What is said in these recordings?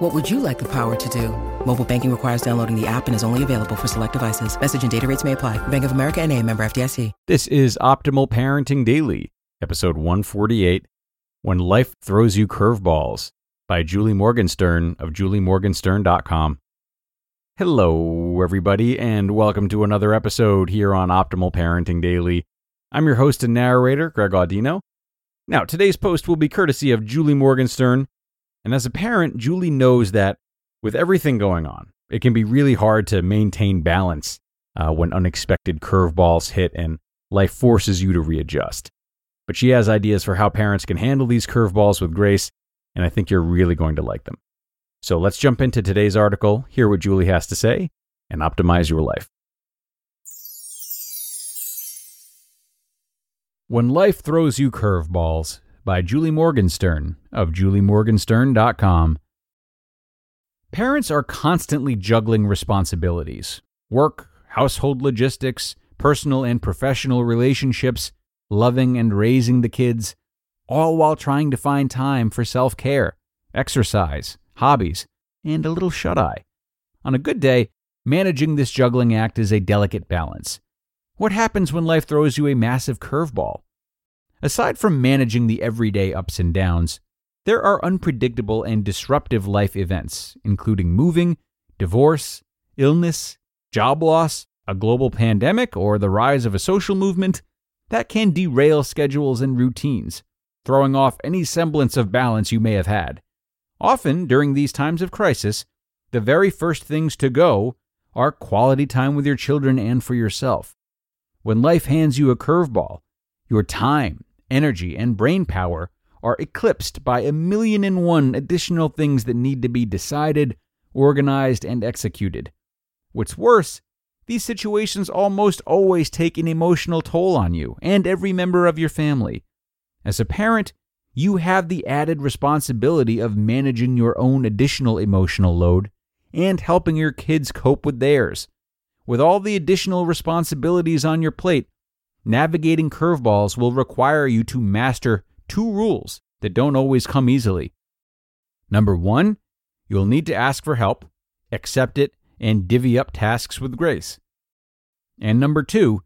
What would you like the power to do? Mobile banking requires downloading the app and is only available for select devices. Message and data rates may apply. Bank of America and a member FDIC. This is Optimal Parenting Daily, episode 148, When Life Throws You Curveballs by Julie Morgenstern of juliemorgenstern.com. Hello, everybody, and welcome to another episode here on Optimal Parenting Daily. I'm your host and narrator, Greg Audino. Now, today's post will be courtesy of Julie Morgenstern, and as a parent, Julie knows that with everything going on, it can be really hard to maintain balance uh, when unexpected curveballs hit and life forces you to readjust. But she has ideas for how parents can handle these curveballs with grace, and I think you're really going to like them. So let's jump into today's article, hear what Julie has to say, and optimize your life. When Life Throws You Curveballs by Julie Morgenstern of juliemorgenstern.com. Parents are constantly juggling responsibilities work, household logistics, personal and professional relationships, loving and raising the kids, all while trying to find time for self care, exercise, hobbies, and a little shut eye. On a good day, managing this juggling act is a delicate balance. What happens when life throws you a massive curveball? Aside from managing the everyday ups and downs, there are unpredictable and disruptive life events, including moving, divorce, illness, job loss, a global pandemic, or the rise of a social movement, that can derail schedules and routines, throwing off any semblance of balance you may have had. Often, during these times of crisis, the very first things to go are quality time with your children and for yourself. When life hands you a curveball, your time, energy, and brain power are eclipsed by a million and one additional things that need to be decided, organized, and executed. What's worse, these situations almost always take an emotional toll on you and every member of your family. As a parent, you have the added responsibility of managing your own additional emotional load and helping your kids cope with theirs. With all the additional responsibilities on your plate, navigating curveballs will require you to master two rules that don't always come easily. Number one, you'll need to ask for help, accept it, and divvy up tasks with grace. And number two,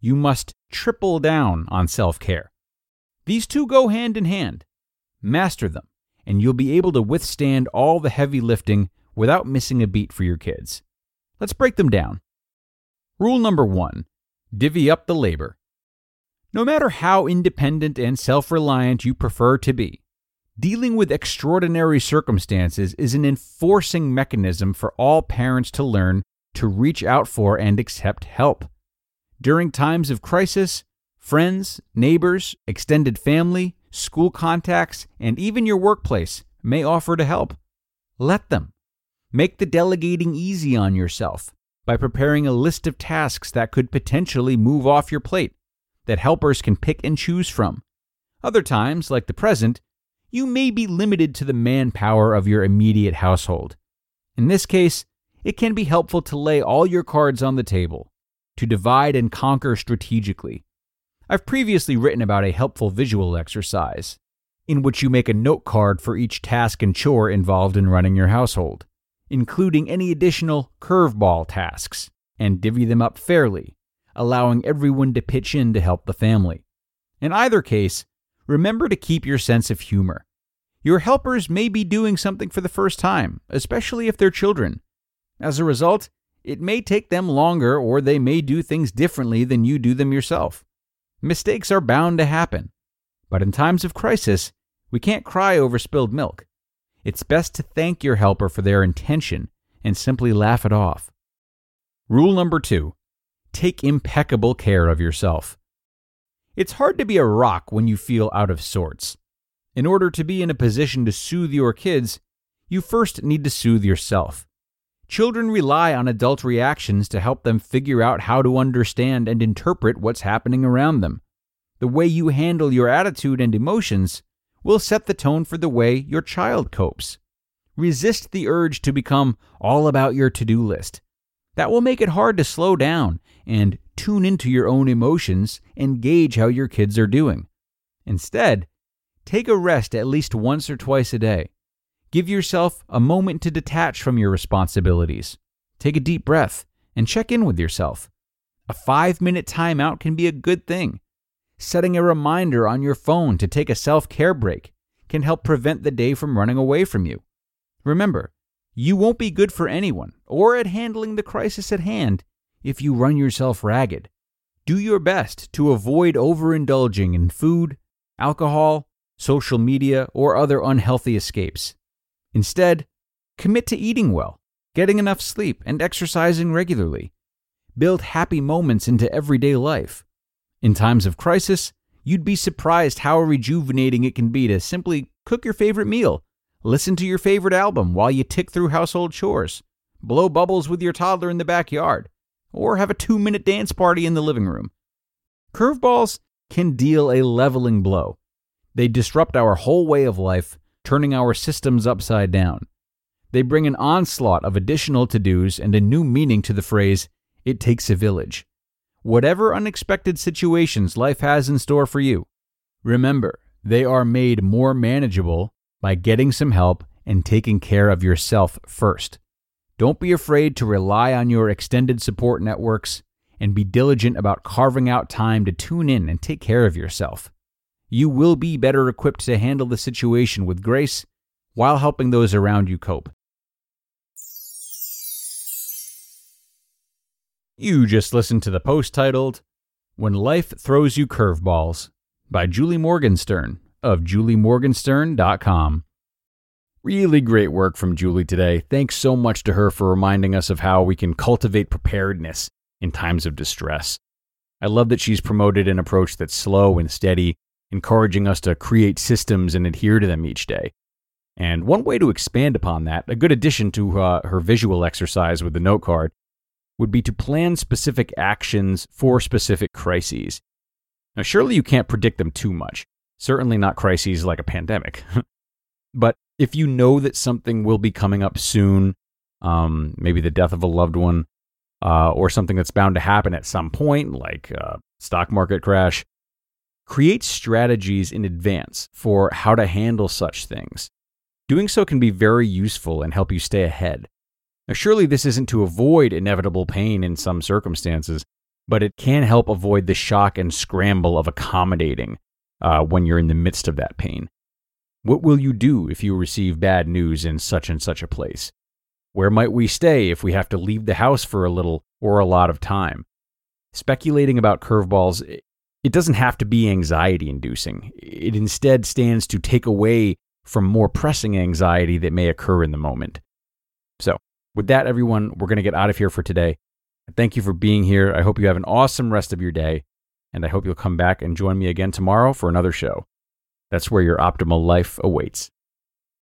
you must triple down on self care. These two go hand in hand. Master them, and you'll be able to withstand all the heavy lifting without missing a beat for your kids. Let's break them down. Rule number one divvy up the labor. No matter how independent and self reliant you prefer to be, dealing with extraordinary circumstances is an enforcing mechanism for all parents to learn to reach out for and accept help. During times of crisis, friends, neighbors, extended family, school contacts, and even your workplace may offer to help. Let them. Make the delegating easy on yourself by preparing a list of tasks that could potentially move off your plate that helpers can pick and choose from. Other times, like the present, you may be limited to the manpower of your immediate household. In this case, it can be helpful to lay all your cards on the table, to divide and conquer strategically. I've previously written about a helpful visual exercise, in which you make a note card for each task and chore involved in running your household, including any additional curveball tasks, and divvy them up fairly allowing everyone to pitch in to help the family. In either case, remember to keep your sense of humor. Your helpers may be doing something for the first time, especially if they're children. As a result, it may take them longer or they may do things differently than you do them yourself. Mistakes are bound to happen. But in times of crisis, we can't cry over spilled milk. It's best to thank your helper for their intention and simply laugh it off. Rule number two take impeccable care of yourself. It's hard to be a rock when you feel out of sorts. In order to be in a position to soothe your kids, you first need to soothe yourself. Children rely on adult reactions to help them figure out how to understand and interpret what's happening around them. The way you handle your attitude and emotions will set the tone for the way your child copes. Resist the urge to become all about your to do list. That will make it hard to slow down and tune into your own emotions and gauge how your kids are doing. Instead, take a rest at least once or twice a day. Give yourself a moment to detach from your responsibilities. Take a deep breath and check in with yourself. A five minute timeout can be a good thing. Setting a reminder on your phone to take a self care break can help prevent the day from running away from you. Remember, you won't be good for anyone or at handling the crisis at hand if you run yourself ragged. Do your best to avoid overindulging in food, alcohol, social media, or other unhealthy escapes. Instead, commit to eating well, getting enough sleep, and exercising regularly. Build happy moments into everyday life. In times of crisis, you'd be surprised how rejuvenating it can be to simply cook your favorite meal, listen to your favorite album while you tick through household chores, blow bubbles with your toddler in the backyard, or have a two minute dance party in the living room. Curveballs can deal a leveling blow. They disrupt our whole way of life, turning our systems upside down. They bring an onslaught of additional to dos and a new meaning to the phrase, it takes a village whatever unexpected situations life has in store for you. Remember, they are made more manageable by getting some help and taking care of yourself first. Don't be afraid to rely on your extended support networks and be diligent about carving out time to tune in and take care of yourself. You will be better equipped to handle the situation with grace while helping those around you cope. You just listened to the post titled When Life Throws You Curveballs by Julie Morgenstern of juliemorgenstern.com. Really great work from Julie today. Thanks so much to her for reminding us of how we can cultivate preparedness in times of distress. I love that she's promoted an approach that's slow and steady, encouraging us to create systems and adhere to them each day. And one way to expand upon that, a good addition to uh, her visual exercise with the note card, would be to plan specific actions for specific crises. Now, surely you can't predict them too much, certainly not crises like a pandemic. but if you know that something will be coming up soon, um, maybe the death of a loved one, uh, or something that's bound to happen at some point, like a stock market crash, create strategies in advance for how to handle such things. Doing so can be very useful and help you stay ahead. Now, surely this isn't to avoid inevitable pain in some circumstances, but it can help avoid the shock and scramble of accommodating uh, when you're in the midst of that pain. What will you do if you receive bad news in such and such a place? Where might we stay if we have to leave the house for a little or a lot of time? Speculating about curveballs, it doesn't have to be anxiety inducing. It instead stands to take away from more pressing anxiety that may occur in the moment. With that, everyone, we're going to get out of here for today. Thank you for being here. I hope you have an awesome rest of your day, and I hope you'll come back and join me again tomorrow for another show. That's where your optimal life awaits.